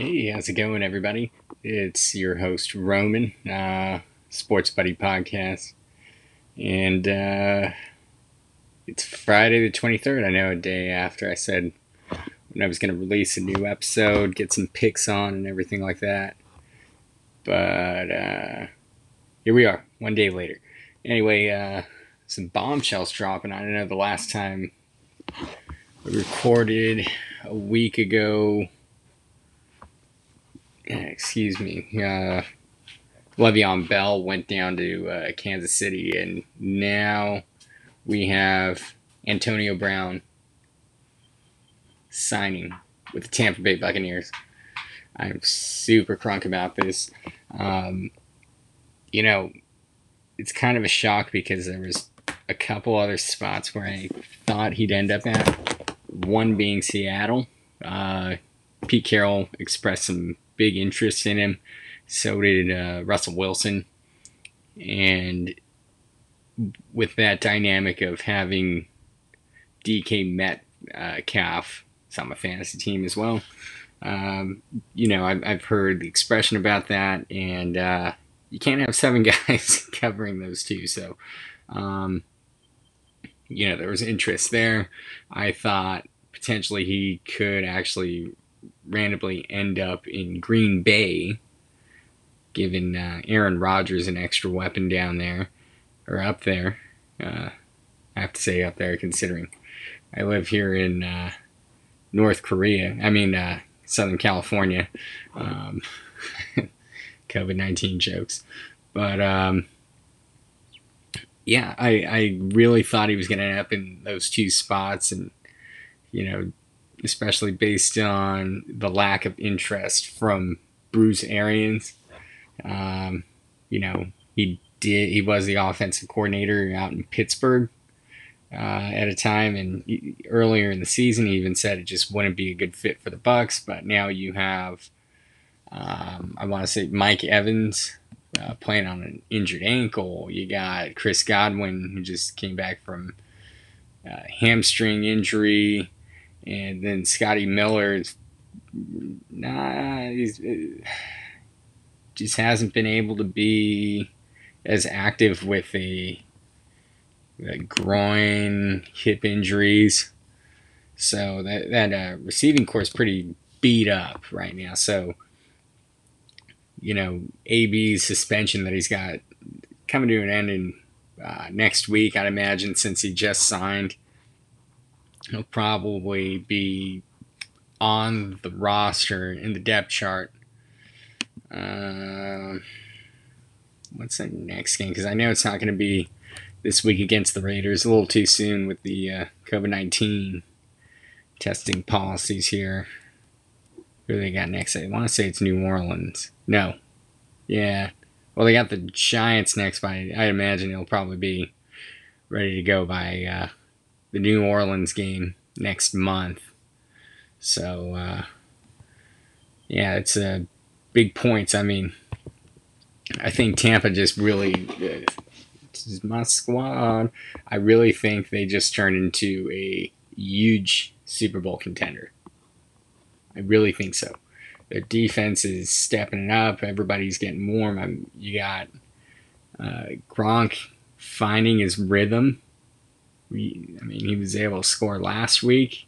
Hey, how's it going, everybody? It's your host, Roman, uh, Sports Buddy Podcast. And uh, it's Friday the 23rd. I know a day after I said when I was going to release a new episode, get some picks on, and everything like that. But uh, here we are, one day later. Anyway, uh, some bombshells dropping. I know the last time we recorded a week ago excuse me, uh, Le'Veon Bell went down to uh, Kansas City, and now we have Antonio Brown signing with the Tampa Bay Buccaneers. I'm super crunk about this. Um, you know, it's kind of a shock because there was a couple other spots where I thought he'd end up at. One being Seattle. Uh, Pete Carroll expressed some big interest in him. So did uh, Russell Wilson. And with that dynamic of having DK Metcalf, it's on my fantasy team as well. Um, you know, I've, I've heard the expression about that, and uh, you can't have seven guys covering those two. So, um, you know, there was interest there. I thought potentially he could actually randomly end up in Green Bay, giving uh, Aaron Rodgers an extra weapon down there, or up there. Uh, I have to say up there, considering I live here in uh, North Korea. I mean, uh, Southern California. Um, COVID 19 jokes. But um, yeah, I, I really thought he was going to end up in those two spots. And, you know, especially based on the lack of interest from Bruce Arians. Um, you know, he did he was the offensive coordinator out in Pittsburgh uh, at a time, and earlier in the season, he even said it just wouldn't be a good fit for the Bucks. But now you have, um, I want to say, Mike Evans. Uh, playing on an injured ankle, you got Chris Godwin who just came back from uh, hamstring injury and then Scotty Miller nah, he's uh, just hasn't been able to be as active with the, the groin, hip injuries. So that that uh, receiving corps is pretty beat up right now. So you know, AB's suspension that he's got coming to an end in uh, next week, I'd imagine, since he just signed he'll probably be on the roster in the depth chart. Uh, what's the next game? Because I know it's not going to be this week against the Raiders. A little too soon with the uh, COVID 19 testing policies here. Who they got next? I want to say it's New Orleans. No. Yeah. Well, they got the Giants next, but I, I imagine it'll probably be ready to go by uh, the New Orleans game next month. So, uh, yeah, it's a big points. I mean, I think Tampa just really, uh, is my squad. I really think they just turned into a huge Super Bowl contender. I really think so. Their defense is stepping it up. Everybody's getting warm. I'm, you got uh, Gronk finding his rhythm we, I mean, he was able to score last week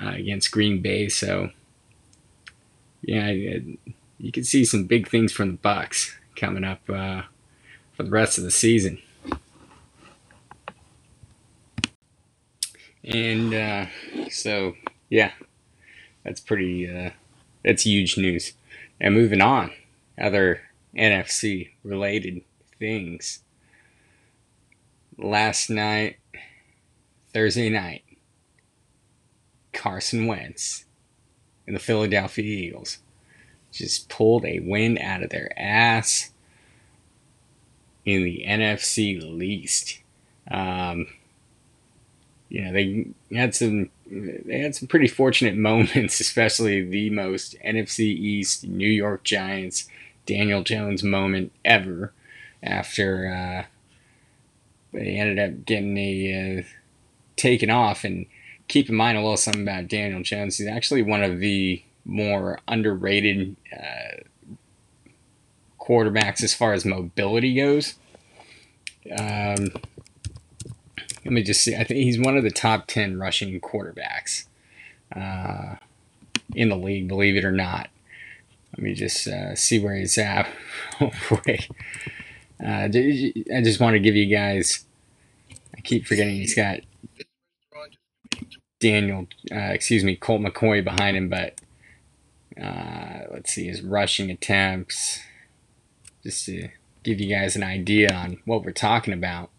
uh, against Green Bay, so yeah, you can see some big things from the Bucks coming up uh, for the rest of the season. And uh, so, yeah, that's pretty. Uh, that's huge news. And moving on, other NFC related things last night, Thursday night, Carson Wentz and the Philadelphia Eagles just pulled a win out of their ass in the NFC least. Um, you know, they had some they had some pretty fortunate moments, especially the most NFC East New York Giants Daniel Jones moment ever after uh, they ended up getting a uh, taken off. And keep in mind a little something about Daniel Jones. He's actually one of the more underrated uh, quarterbacks as far as mobility goes. Um, let me just see. I think he's one of the top 10 rushing quarterbacks uh, in the league, believe it or not. Let me just uh, see where he's at. Uh, I just want to give you guys. I keep forgetting he's got Daniel, uh, excuse me, Colt McCoy behind him, but uh, let's see his rushing attempts. Just to give you guys an idea on what we're talking about.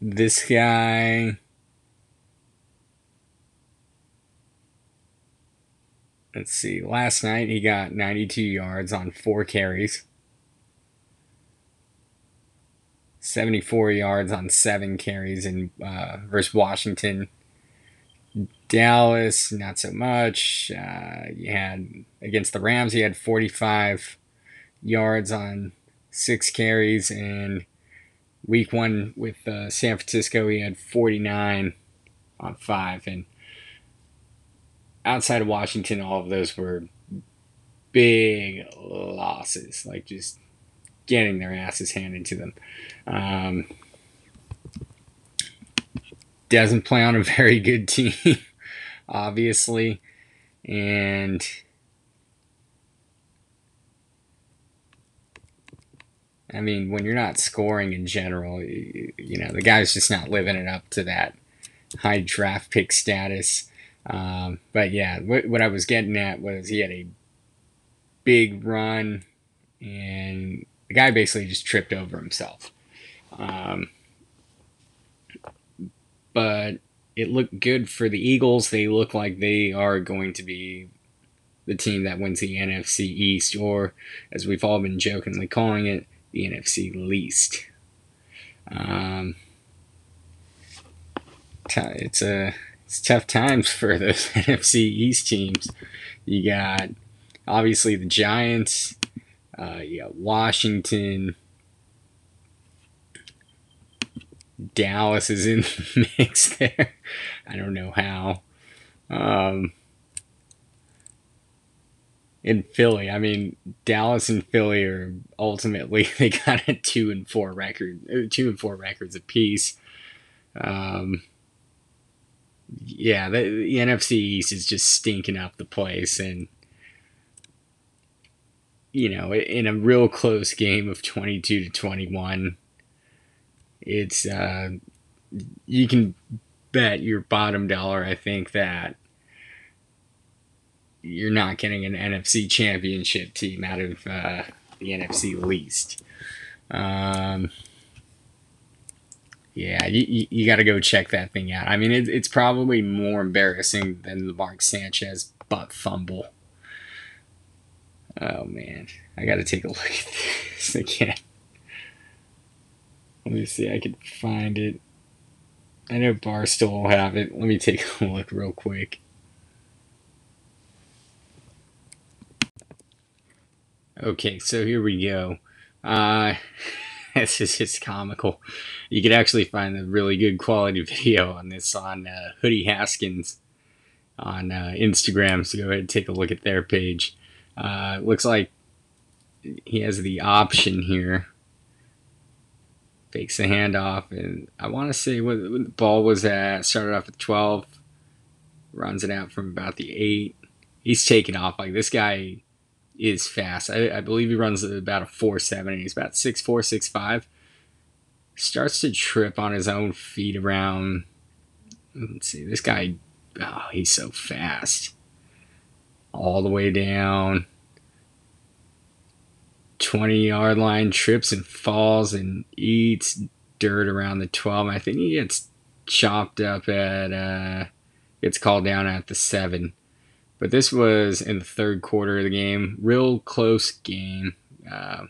This guy. Let's see. Last night he got 92 yards on four carries. 74 yards on seven carries in uh, versus Washington. Dallas, not so much. Uh, you had against the Rams, he had 45 yards on six carries, and week one with uh, San Francisco, he had 49 on five. And outside of Washington, all of those were big losses, like just getting their asses handed to them. Um, doesn't play on a very good team, obviously. And I mean, when you're not scoring in general, you, you, know, the guy's just not living it up to that high draft pick status. Um, but yeah, what, what I was getting at was he had a big run, and the guy basically just tripped over himself. Um, but it looked good for the Eagles. They look like they are going to be the team that wins the NFC East, or as we've all been jokingly calling it, the NFC least. Um, it's a it's tough times for those NFC East teams. You got obviously the Giants, uh, got Washington, Dallas is in the mix there. I don't know how. Um, in Philly, I mean, Dallas and Philly are ultimately they got a two and four record, uh, two and four records apiece. Um, yeah, the, the NFC East is just stinking up the place, and you know, in a real close game of twenty-two to twenty-one it's uh, you can bet your bottom dollar. I think that you're not getting an NFC championship team out of uh, the NFC least. Um, yeah, you, you got to go check that thing out. I mean, it, it's probably more embarrassing than the Mark Sanchez butt fumble. Oh man, I got to take a look at this again. Let me see, I can find it. I know Barstool will have it. Let me take a look real quick. Okay, so here we go. Uh, this is just comical. You can actually find a really good quality video on this on uh, Hoodie Haskins on uh, Instagram. So go ahead and take a look at their page. Uh, looks like he has the option here fakes the handoff, and I want to say what, the ball was at. Started off at 12, runs it out from about the 8. He's taking off. Like, this guy is fast. I, I believe he runs about a 4.7, and he's about 6'4", 6'5". Starts to trip on his own feet around. Let's see, this guy, oh, he's so fast. All the way down 20 yard line, trips and falls and eats dirt around the 12. I think he gets chopped up at, uh, gets called down at the 7. But this was in the third quarter of the game. Real close game. Uh,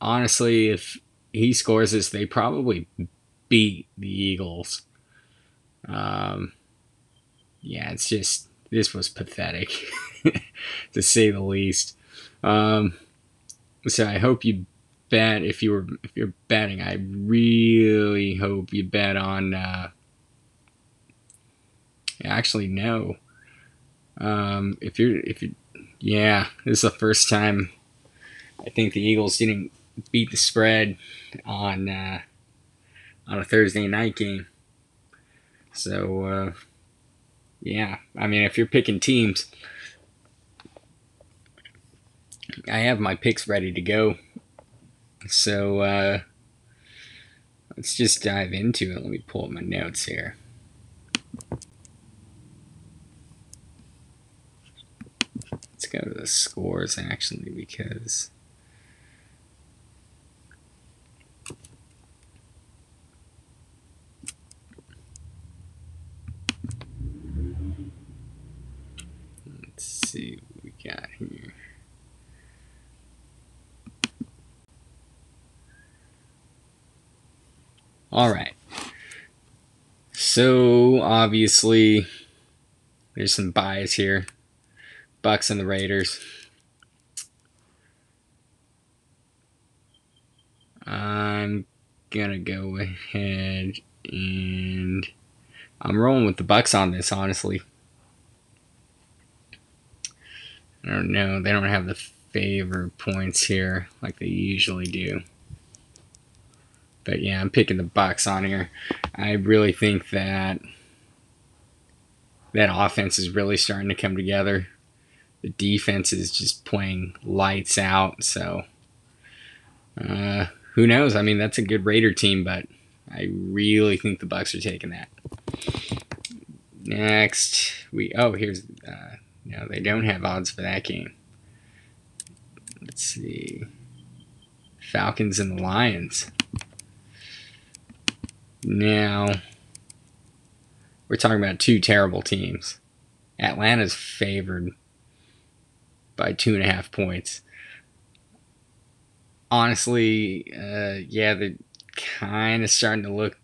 honestly, if he scores this, they probably beat the Eagles. Um, yeah, it's just this was pathetic, to say the least. Um, so I hope you bet if you were if you're betting. I really hope you bet on uh, Actually, no. Um, if you're if you, yeah, this is the first time I think the Eagles didn't beat the spread on uh, on a Thursday night game. So uh, yeah, I mean, if you're picking teams, I have my picks ready to go. So uh, let's just dive into it. Let me pull up my notes here. Let's go to the scores actually because. Let's see what we got here. All right. So obviously, there's some bias here. Bucks and the Raiders. I'm gonna go ahead and I'm rolling with the Bucks on this. Honestly, I don't know. They don't have the favor points here like they usually do. But yeah, I'm picking the Bucks on here. I really think that that offense is really starting to come together. The defense is just playing lights out. So uh, who knows? I mean, that's a good Raider team, but I really think the Bucks are taking that. Next, we oh here's uh, no, they don't have odds for that game. Let's see, Falcons and the Lions. Now, we're talking about two terrible teams. Atlanta's favored by two and a half points. Honestly, uh, yeah, they're kind of starting to look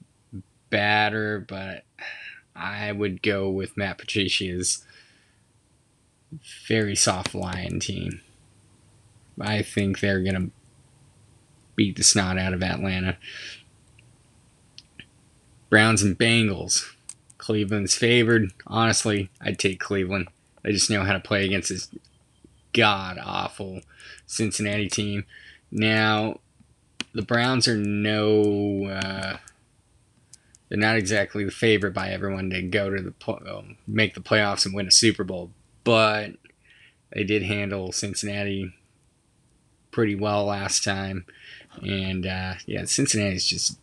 better, but I would go with Matt Patricia's very soft Lion team. I think they're going to beat the snot out of Atlanta. Browns and Bengals. Cleveland's favored. Honestly, I'd take Cleveland. They just know how to play against this god awful Cincinnati team. Now, the Browns are no. Uh, they're not exactly the favorite by everyone to go to the make the playoffs and win a Super Bowl, but they did handle Cincinnati pretty well last time, and uh, yeah, Cincinnati's just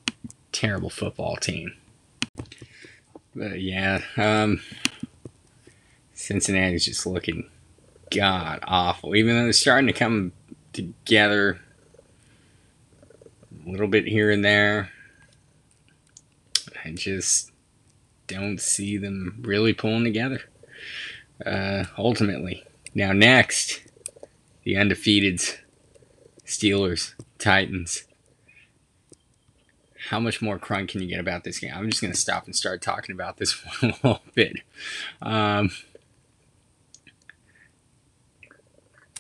terrible football team. But yeah, um, Cincinnati's just looking god awful. Even though they're starting to come together a little bit here and there, I just don't see them really pulling together. Uh, ultimately, now next, the undefeateds, Steelers, Titans how much more crunk can you get about this game? I'm just going to stop and start talking about this one a little bit. Um,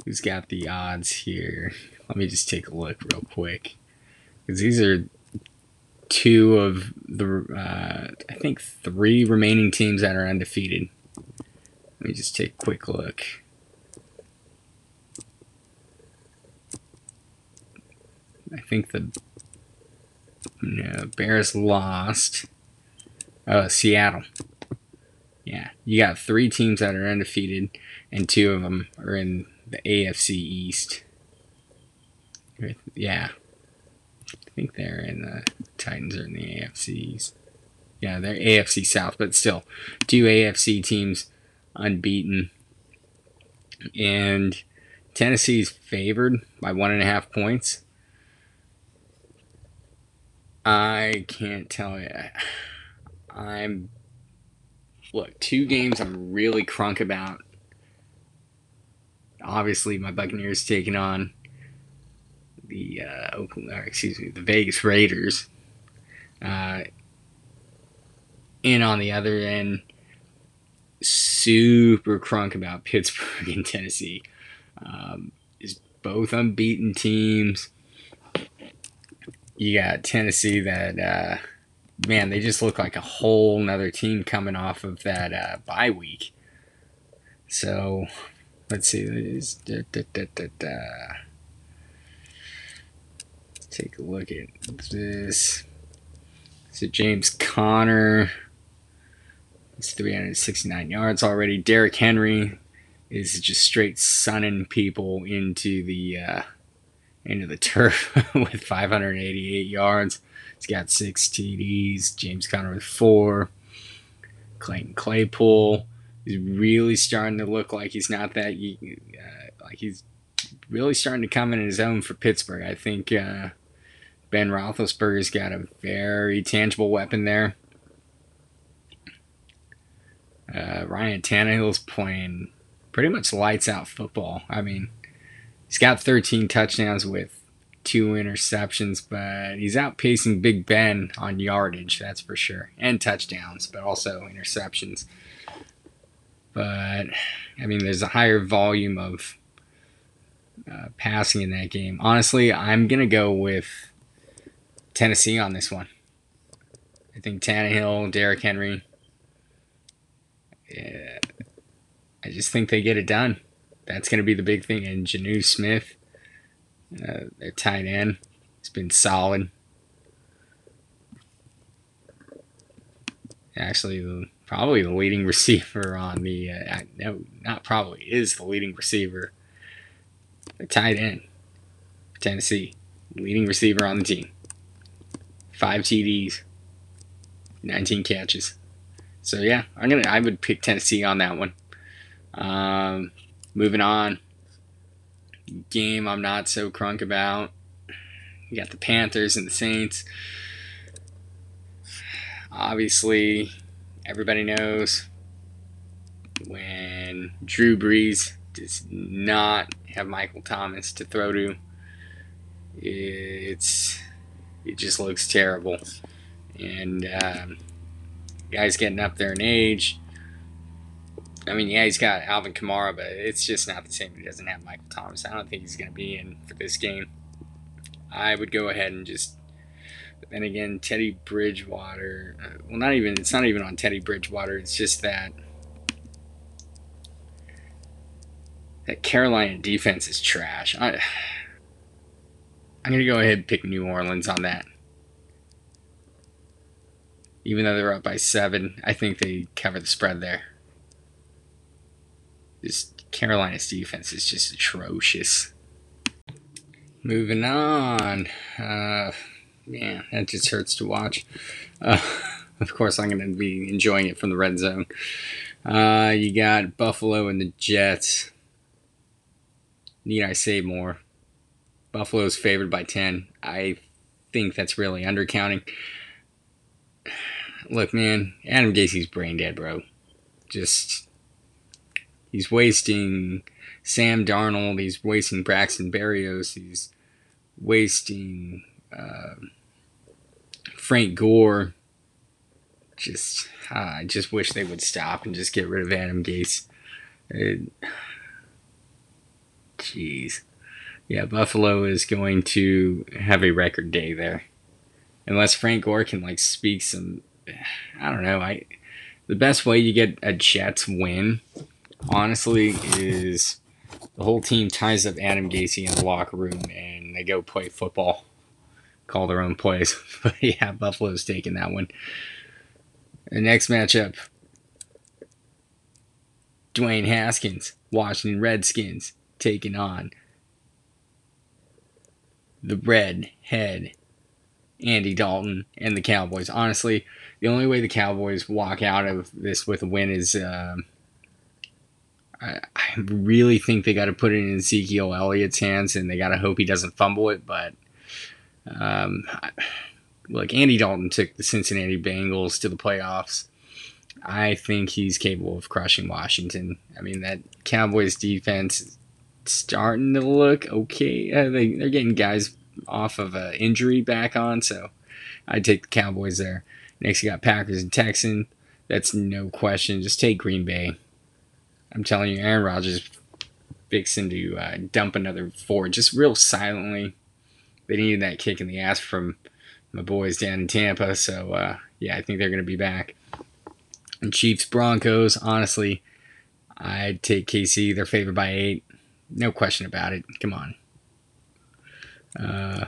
who's got the odds here? Let me just take a look real quick. Because these are two of the, uh, I think, three remaining teams that are undefeated. Let me just take a quick look. I think the no, Bears lost. Oh, Seattle. Yeah, you got three teams that are undefeated, and two of them are in the AFC East. Yeah, I think they're in the Titans are in the AFC East. Yeah, they're AFC South, but still, two AFC teams unbeaten, and Tennessee's favored by one and a half points. I can't tell you. I'm look two games I'm really crunk about. Obviously, my Buccaneers taking on the uh, Oakland, excuse me, the Vegas Raiders. Uh, and on the other end, super crunk about Pittsburgh and Tennessee. Um, is both unbeaten teams you got Tennessee that uh, man, they just look like a whole nother team coming off of that uh, bye week. So let's see. Let's, take a look at this. So James Conner. It's 369 yards already. Derrick Henry is just straight sunning people into the uh, into the turf with 588 yards. He's got six TDs. James Conner with four. Clayton Claypool is really starting to look like he's not that uh, like he's really starting to come in his own for Pittsburgh. I think uh, Ben Roethlisberger's got a very tangible weapon there. Uh, Ryan Tannehill's playing pretty much lights out football. I mean, he's got 13 touchdowns with two interceptions, but he's outpacing Big Ben on yardage, that's for sure, and touchdowns, but also interceptions. But I mean, there's a higher volume of uh, passing in that game. Honestly, I'm gonna go with Tennessee on this one. I think Tannehill, Derrick Henry. Yeah, I just think they get it done. That's going to be the big thing. And Jonnu Smith, uh, their tight end, has been solid. Actually, probably the leading receiver on the uh, no, not probably is the leading receiver. The tight end, Tennessee, leading receiver on the team. Five TDs, 19 catches. So yeah, I'm gonna I would pick Tennessee on that one. Um, moving on. Game I'm not so crunk about. You got the Panthers and the Saints. Obviously, everybody knows when Drew Brees does not have Michael Thomas to throw to, it's it just looks terrible. And um, guys getting up there in age. I mean, yeah, he's got Alvin Kamara, but it's just not the same. He doesn't have Michael Thomas. I don't think he's going to be in for this game. I would go ahead and just. Then again, Teddy Bridgewater. Uh, well, not even. It's not even on Teddy Bridgewater. It's just that that Carolina defense is trash. I, I'm going to go ahead and pick New Orleans on that. Even though they're up by seven, I think they cover the spread there. This Carolina's defense is just atrocious. Moving on. Uh, man, that just hurts to watch. Uh, of course, I'm going to be enjoying it from the red zone. Uh, you got Buffalo and the Jets. Need I say more? Buffalo's favored by 10. I think that's really undercounting. Look, man, Adam Gase's brain dead, bro. Just he's wasting Sam Darnold. He's wasting Braxton Berrios. He's wasting uh, Frank Gore. Just, uh, I just wish they would stop and just get rid of Adam Gase. Jeez. Yeah, Buffalo is going to have a record day there. Unless Frank Gore can like speak some I don't know, I the best way you get a Jets win, honestly, is the whole team ties up Adam Gase in the locker room and they go play football. Call their own plays. But yeah, Buffalo's taking that one. The next matchup Dwayne Haskins, Washington Redskins, taking on the Red Head, Andy Dalton, and the Cowboys. Honestly, the only way the Cowboys walk out of this with a win is. Uh, I, I really think they got to put it in Ezekiel Elliott's hands, and they got to hope he doesn't fumble it. But um, look, Andy Dalton took the Cincinnati Bengals to the playoffs. I think he's capable of crushing Washington. I mean, that Cowboys defense starting to look okay. Uh, they, they're getting guys off of an injury back on, so I'd take the Cowboys there. Next, you got Packers and Texans. That's no question. Just take Green Bay. I'm telling you, Aaron Rodgers fixing to uh, dump another four, just real silently. They needed that kick in the ass from my boys down in Tampa. So uh, yeah, I think they're going to be back. And Chiefs Broncos, honestly, I'd take KC. They're favored by eight, no question about it. Come on, uh,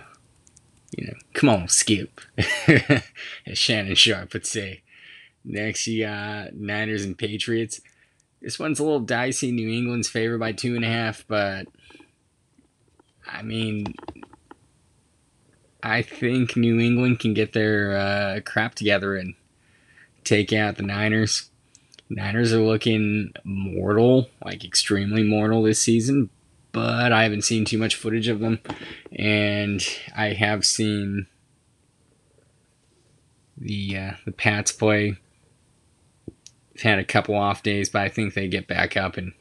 you know, come on, Skip, as Shannon Sharpe would say. Next, you got Niners and Patriots. This one's a little dicey. New England's favored by two and a half, but I mean, I think New England can get their uh, crap together and take out the Niners. Niners are looking mortal, like extremely mortal this season, but I haven't seen too much footage of them. And I have seen the uh, the Pats play. Had a couple off days, but I think they get back up and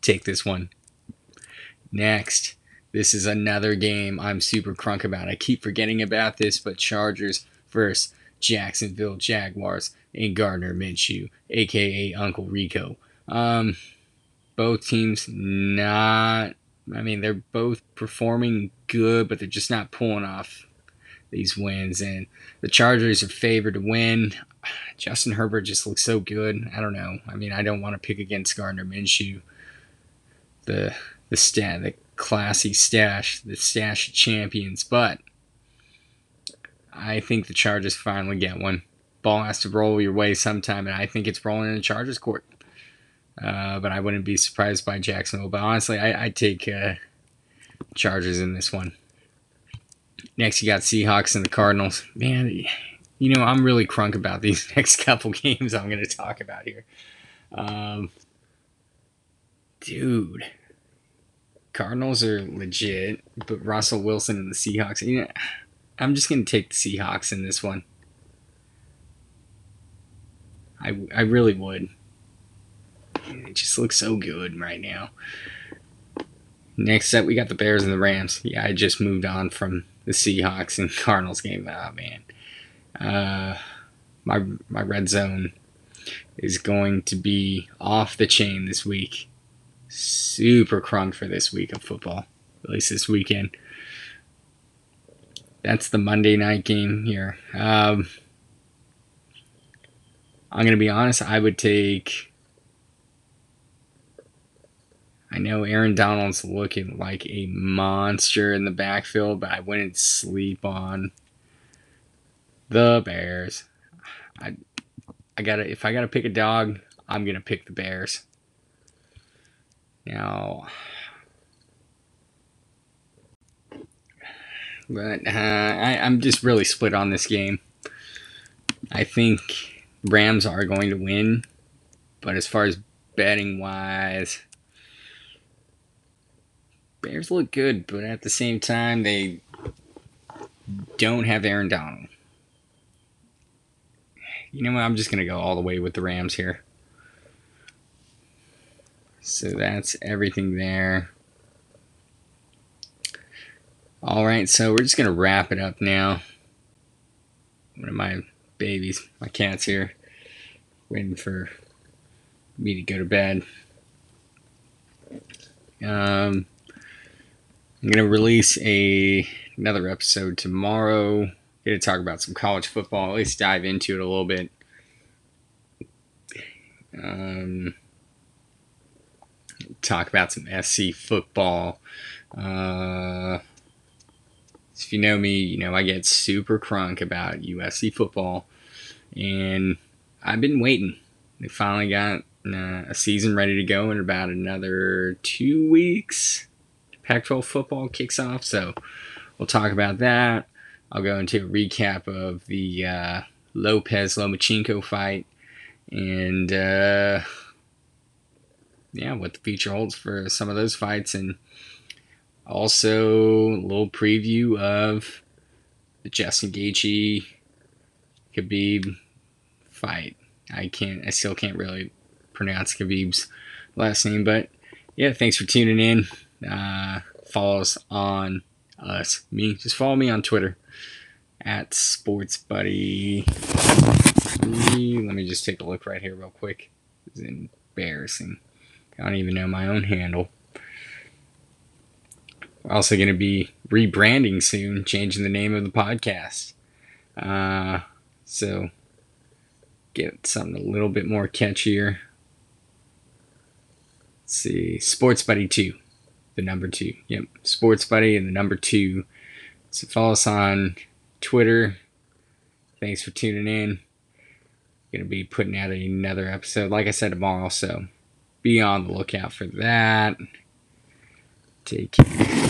take this one. Next, this is another game I'm super crunk about. I keep forgetting about this, but Chargers versus Jacksonville Jaguars and Gardner Minshew, aka Uncle Rico. Um, both teams not. I mean, they're both performing good, but they're just not pulling off these wins. And the Chargers are favored to win. Justin Herbert just looks so good. I don't know. I mean, I don't want to pick against Gardner Minshew. The the stat the classy stash, the stash of champions, but I think the Chargers finally get one. Ball has to roll your way sometime, and I think it's rolling in the Chargers court. Uh, but I wouldn't be surprised by Jacksonville. But honestly, I, would take uh, Chargers in this one. Next, you got Seahawks and the Cardinals. Man, you know, I'm really crunk about these next couple games I'm going to talk about here. Um, dude, Cardinals are legit, but Russell Wilson and the Seahawks. You know, I'm just gonna take the Seahawks in this one. I I really would. It just looks so good right now. Next up, we got the Bears and the Rams. Yeah, I just moved on from the Seahawks and Cardinals game. Oh man, uh, my my red zone is going to be off the chain this week super crunk for this week of football, at least this weekend. That's the Monday night game here. Um, I'm going to be honest, I would take. I know Aaron Donald's looking like a monster in the backfield, but I wouldn't sleep on the Bears. I I gotta if I gotta pick a dog, I'm gonna pick the Bears. Now, but uh, I, I'm just really split on this game. I think Rams are going to win, but as far as betting wise, Bears look good, but at the same time, they don't have Aaron Donald. You know what? I'm just going to go all the way with the Rams here. So that's everything there. All right, so we're just going to wrap it up now. One of my babies, my cat's here, waiting for me to go to bed. Um, I'm going to release a another episode tomorrow. Going to talk about some college football, at least dive into it a little bit. Um, talk about some SC football. Uh, if you know me, you know I get super crunk about USC football, and I've been waiting. They finally got uh, a season ready to go in about another two weeks. Pac-12 football kicks off, so we'll talk about that. I'll go into a recap of the uh, Lopez Lomachenko fight, and uh, yeah, what the future holds for some of those fights, and also a little preview of the Justin Gaethje Khabib fight. I can't, I still can't really pronounce Khabib's last name, but yeah, thanks for tuning in. Uh, follow us on us, me. Just follow me on Twitter at Sports Buddy. Let me just take a look right here, real quick. It's embarrassing. I don't even know my own handle. We're also going to be rebranding soon, changing the name of the podcast. Uh, so get something a little bit more catchier. Let's see, Sports Buddy 2, the number two. Yep, Sports Buddy and the number two. So follow us on Twitter. Thanks for tuning in. Gonna be putting out another episode, like I said, tomorrow. So be on the lookout for that. Take care.